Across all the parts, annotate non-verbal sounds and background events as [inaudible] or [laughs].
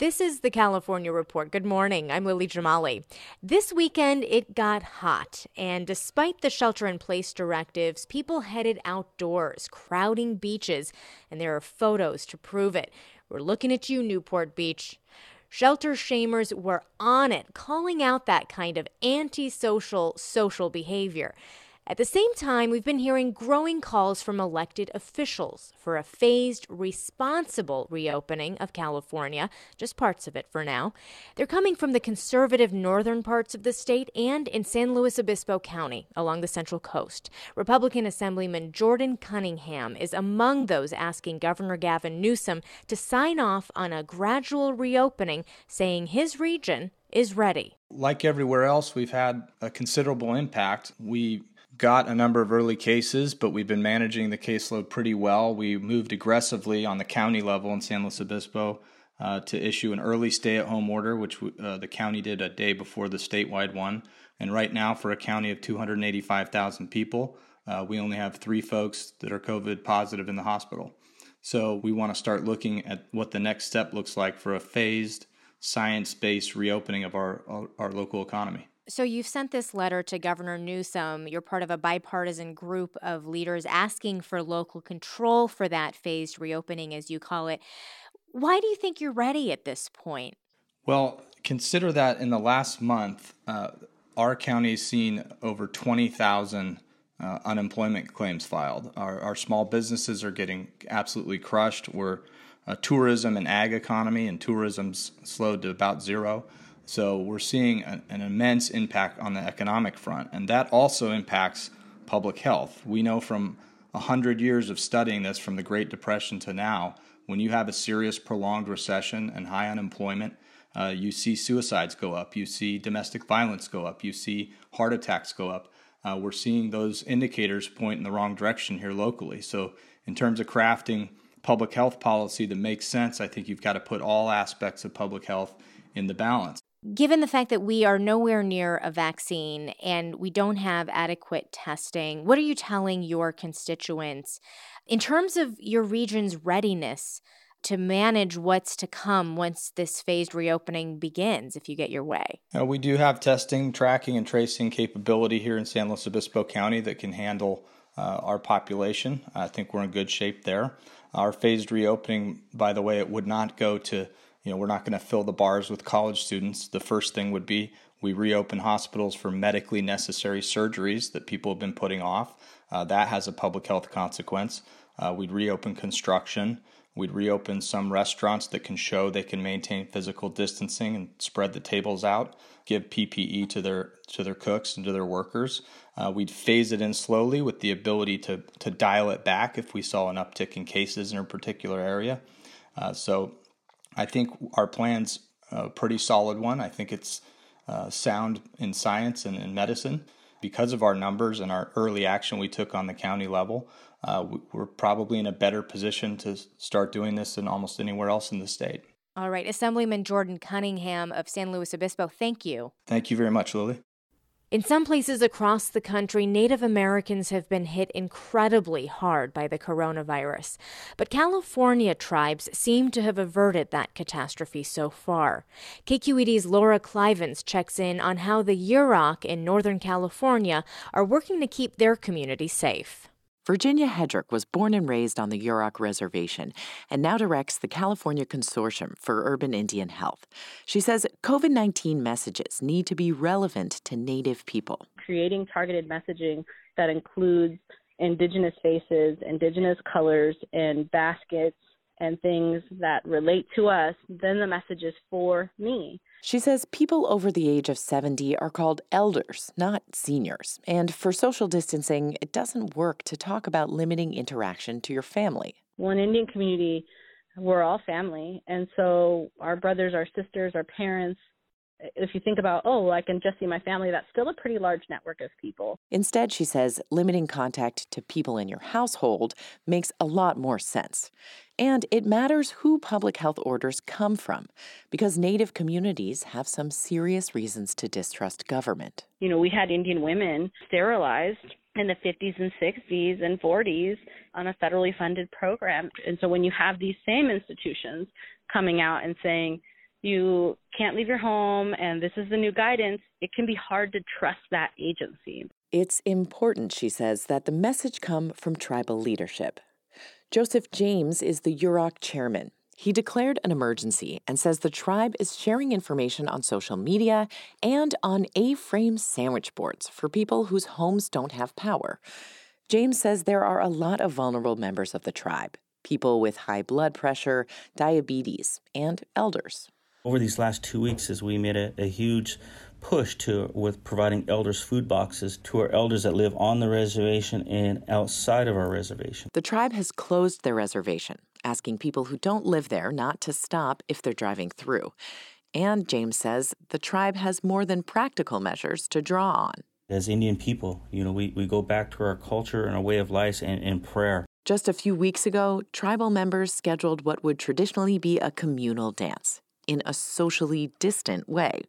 This is the California Report. Good morning. I'm Lily Jamali. This weekend, it got hot, and despite the shelter in place directives, people headed outdoors, crowding beaches, and there are photos to prove it. We're looking at you, Newport Beach. Shelter shamers were on it, calling out that kind of antisocial social behavior. At the same time, we've been hearing growing calls from elected officials for a phased, responsible reopening of California, just parts of it for now. They're coming from the conservative northern parts of the state and in San Luis Obispo County along the Central Coast. Republican Assemblyman Jordan Cunningham is among those asking Governor Gavin Newsom to sign off on a gradual reopening, saying his region is ready. Like everywhere else, we've had a considerable impact. We got a number of early cases, but we've been managing the caseload pretty well. We moved aggressively on the county level in San Luis Obispo uh, to issue an early stay at home order, which uh, the county did a day before the statewide one. And right now, for a county of 285,000 people, uh, we only have three folks that are COVID positive in the hospital. So we want to start looking at what the next step looks like for a phased, science based reopening of our, our, our local economy. So you've sent this letter to Governor Newsom. You're part of a bipartisan group of leaders asking for local control for that phased reopening, as you call it. Why do you think you're ready at this point? Well, consider that in the last month, uh, our county's seen over 20,000 uh, unemployment claims filed. Our, our, small businesses are getting absolutely crushed. We're a tourism and ag economy, and tourism's slowed to about zero. So we're seeing an, an immense impact on the economic front, and that also impacts public health. We know from 100 years of studying this from the Great Depression to now, when you have a serious prolonged recession and high unemployment, uh, you see suicides go up, you see domestic violence go up, you see heart attacks go up. Uh, we're seeing those indicators point in the wrong direction here locally. So, in terms of crafting public health policy that makes sense, I think you've got to put all aspects of public health in the balance. Given the fact that we are nowhere near a vaccine and we don't have adequate testing, what are you telling your constituents in terms of your region's readiness to manage what's to come once this phased reopening begins, if you get your way? We do have testing, tracking, and tracing capability here in San Luis Obispo County that can handle uh, our population. I think we're in good shape there. Our phased reopening, by the way, it would not go to you know, we're not going to fill the bars with college students. The first thing would be we reopen hospitals for medically necessary surgeries that people have been putting off. Uh, that has a public health consequence. Uh, we'd reopen construction. We'd reopen some restaurants that can show they can maintain physical distancing and spread the tables out. Give PPE to their to their cooks and to their workers. Uh, we'd phase it in slowly with the ability to to dial it back if we saw an uptick in cases in a particular area. Uh, so I think our plan's a pretty solid one. I think it's uh, sound in science and in medicine. Because of our numbers and our early action we took on the county level, uh, we're probably in a better position to start doing this than almost anywhere else in the state. All right, Assemblyman Jordan Cunningham of San Luis Obispo, thank you. Thank you very much, Lily. In some places across the country, Native Americans have been hit incredibly hard by the coronavirus. But California tribes seem to have averted that catastrophe so far. KQED's Laura Klivans checks in on how the Yurok in Northern California are working to keep their community safe. Virginia Hedrick was born and raised on the Yurok Reservation and now directs the California Consortium for Urban Indian Health. She says COVID 19 messages need to be relevant to Native people. Creating targeted messaging that includes Indigenous faces, Indigenous colors, and baskets and things that relate to us, then the message is for me. She says people over the age of 70 are called elders, not seniors. And for social distancing, it doesn't work to talk about limiting interaction to your family. Well, in Indian community, we're all family. And so our brothers, our sisters, our parents, if you think about, oh, I can just see my family, that's still a pretty large network of people. Instead, she says limiting contact to people in your household makes a lot more sense. And it matters who public health orders come from, because Native communities have some serious reasons to distrust government. You know, we had Indian women sterilized in the 50s and 60s and 40s on a federally funded program. And so when you have these same institutions coming out and saying, you can't leave your home and this is the new guidance, it can be hard to trust that agency. It's important, she says, that the message come from tribal leadership. Joseph James is the Yurok chairman. He declared an emergency and says the tribe is sharing information on social media and on A frame sandwich boards for people whose homes don't have power. James says there are a lot of vulnerable members of the tribe people with high blood pressure, diabetes, and elders. Over these last two weeks, as we made a, a huge push to with providing elders food boxes to our elders that live on the reservation and outside of our reservation. The tribe has closed their reservation, asking people who don't live there not to stop if they're driving through. And James says the tribe has more than practical measures to draw on. As Indian people, you know, we, we go back to our culture and our way of life and, and prayer. Just a few weeks ago, tribal members scheduled what would traditionally be a communal dance in a socially distant way.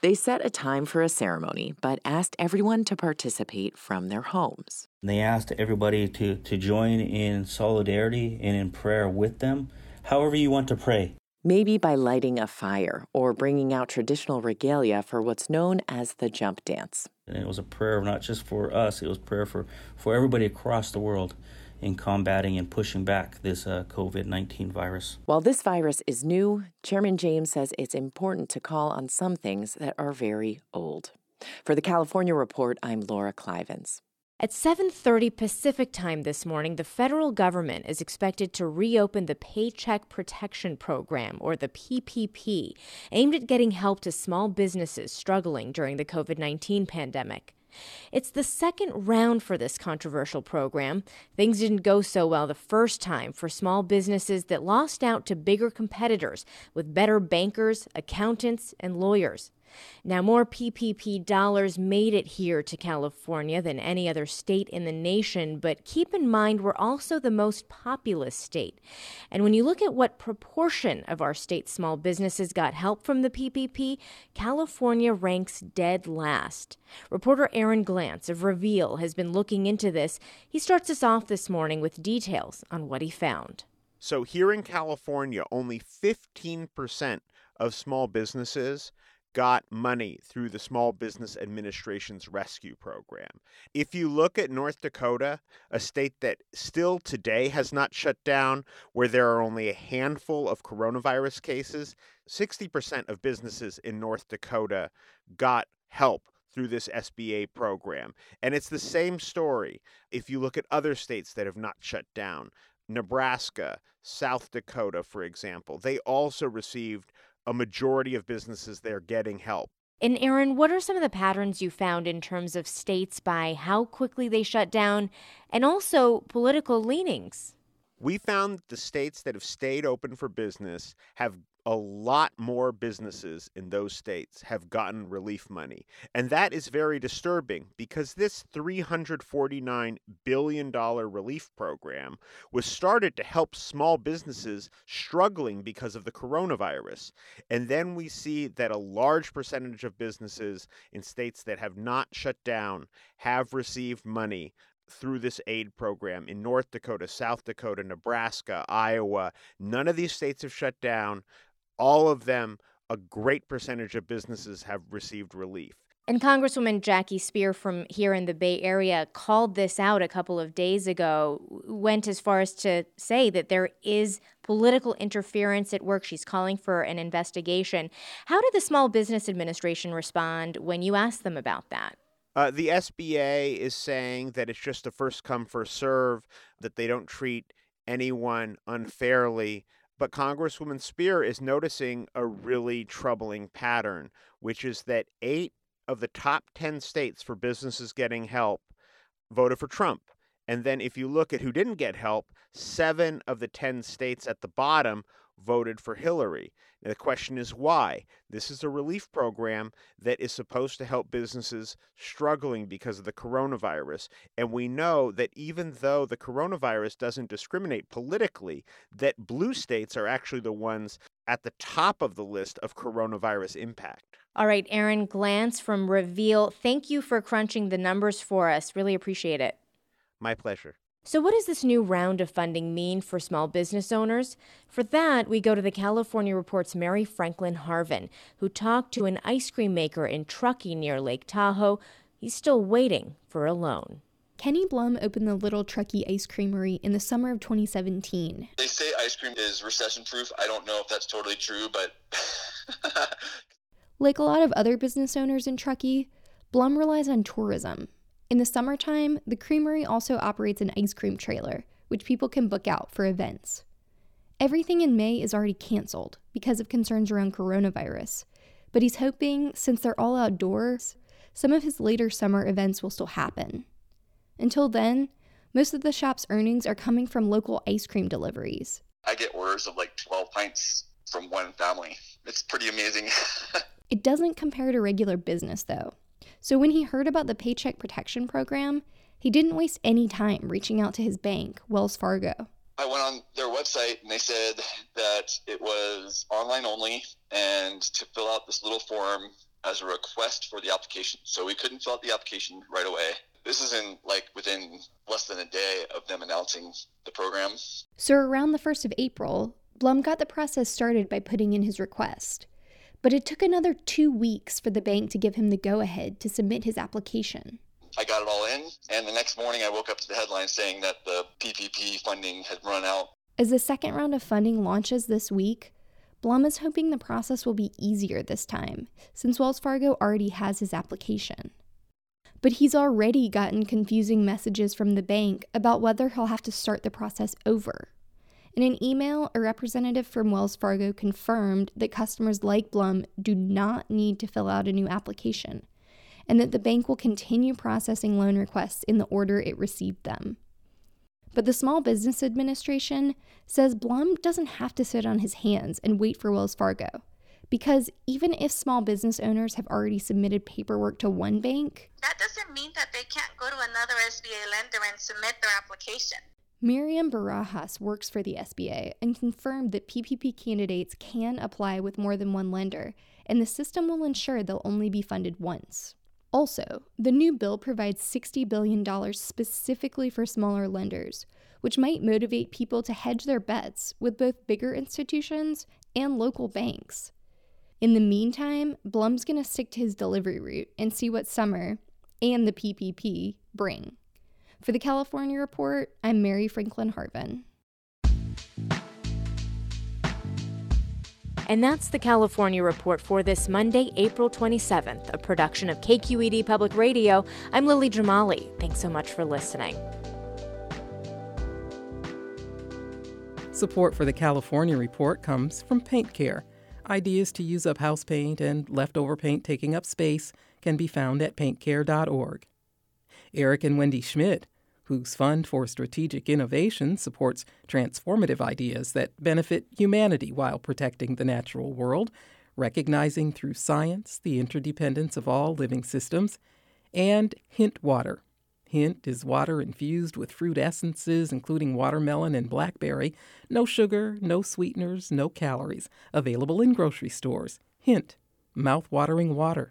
They set a time for a ceremony, but asked everyone to participate from their homes. They asked everybody to, to join in solidarity and in prayer with them, however you want to pray. Maybe by lighting a fire or bringing out traditional regalia for what's known as the jump dance. And it was a prayer not just for us, it was prayer for, for everybody across the world in combating and pushing back this uh, COVID 19 virus. While this virus is new, Chairman James says it's important to call on some things that are very old. For the California Report, I'm Laura Klivans. At 7:30 Pacific Time this morning, the federal government is expected to reopen the Paycheck Protection Program or the PPP, aimed at getting help to small businesses struggling during the COVID-19 pandemic. It's the second round for this controversial program. Things didn't go so well the first time for small businesses that lost out to bigger competitors with better bankers, accountants, and lawyers. Now, more PPP dollars made it here to California than any other state in the nation, but keep in mind we're also the most populous state. And when you look at what proportion of our state's small businesses got help from the PPP, California ranks dead last. Reporter Aaron Glantz of Reveal has been looking into this. He starts us off this morning with details on what he found. So, here in California, only 15% of small businesses got money through the Small Business Administration's rescue program. If you look at North Dakota, a state that still today has not shut down, where there are only a handful of coronavirus cases, 60% of businesses in North Dakota got help through this SBA program. And it's the same story if you look at other states that have not shut down. Nebraska, South Dakota, for example, they also received a majority of businesses there getting help. And Aaron, what are some of the patterns you found in terms of states by how quickly they shut down and also political leanings? We found the states that have stayed open for business have a lot more businesses in those states have gotten relief money. And that is very disturbing because this $349 billion relief program was started to help small businesses struggling because of the coronavirus. And then we see that a large percentage of businesses in states that have not shut down have received money through this aid program in North Dakota, South Dakota, Nebraska, Iowa. None of these states have shut down all of them, a great percentage of businesses have received relief. And Congresswoman Jackie Speier from here in the Bay Area called this out a couple of days ago, went as far as to say that there is political interference at work. She's calling for an investigation. How did the Small Business Administration respond when you asked them about that? Uh, the SBA is saying that it's just a first come, first serve, that they don't treat anyone unfairly. But Congresswoman Speier is noticing a really troubling pattern, which is that eight of the top 10 states for businesses getting help voted for Trump. And then if you look at who didn't get help, seven of the 10 states at the bottom voted for Hillary. Now, the question is why? This is a relief program that is supposed to help businesses struggling because of the coronavirus. And we know that even though the coronavirus doesn't discriminate politically, that blue states are actually the ones at the top of the list of coronavirus impact. All right, Aaron Glantz from Reveal, thank you for crunching the numbers for us. Really appreciate it. My pleasure. So, what does this new round of funding mean for small business owners? For that, we go to the California Report's Mary Franklin Harvin, who talked to an ice cream maker in Truckee near Lake Tahoe. He's still waiting for a loan. Kenny Blum opened the Little Truckee Ice Creamery in the summer of 2017. They say ice cream is recession proof. I don't know if that's totally true, but. [laughs] like a lot of other business owners in Truckee, Blum relies on tourism in the summertime, the creamery also operates an ice cream trailer, which people can book out for events. Everything in May is already canceled because of concerns around coronavirus, but he's hoping, since they're all outdoors, some of his later summer events will still happen. Until then, most of the shop's earnings are coming from local ice cream deliveries. I get orders of like 12 pints from one family. It's pretty amazing. [laughs] it doesn't compare to regular business, though. So when he heard about the Paycheck Protection Program, he didn't waste any time reaching out to his bank, Wells Fargo. I went on their website and they said that it was online only and to fill out this little form as a request for the application. So we couldn't fill out the application right away. This is in like within less than a day of them announcing the program. So around the 1st of April, Blum got the process started by putting in his request. But it took another two weeks for the bank to give him the go ahead to submit his application. I got it all in, and the next morning I woke up to the headline saying that the PPP funding had run out. As the second round of funding launches this week, Blum is hoping the process will be easier this time, since Wells Fargo already has his application. But he's already gotten confusing messages from the bank about whether he'll have to start the process over. In an email, a representative from Wells Fargo confirmed that customers like Blum do not need to fill out a new application and that the bank will continue processing loan requests in the order it received them. But the Small Business Administration says Blum doesn't have to sit on his hands and wait for Wells Fargo. Because even if small business owners have already submitted paperwork to one bank, that doesn't mean that they can't go to another SBA lender and submit their application. Miriam Barajas works for the SBA and confirmed that PPP candidates can apply with more than one lender, and the system will ensure they'll only be funded once. Also, the new bill provides $60 billion specifically for smaller lenders, which might motivate people to hedge their bets with both bigger institutions and local banks. In the meantime, Blum's going to stick to his delivery route and see what summer and the PPP bring. For the California Report, I'm Mary Franklin Harvin. And that's the California Report for this Monday, April 27th, a production of KQED Public Radio. I'm Lily Jamali. Thanks so much for listening. Support for the California Report comes from Paint Care. Ideas to use up house paint and leftover paint taking up space can be found at paintcare.org. Eric and Wendy Schmidt, whose Fund for Strategic Innovation supports transformative ideas that benefit humanity while protecting the natural world, recognizing through science the interdependence of all living systems, and Hint Water. Hint is water infused with fruit essences, including watermelon and blackberry. No sugar, no sweeteners, no calories. Available in grocery stores. Hint, mouth-watering water.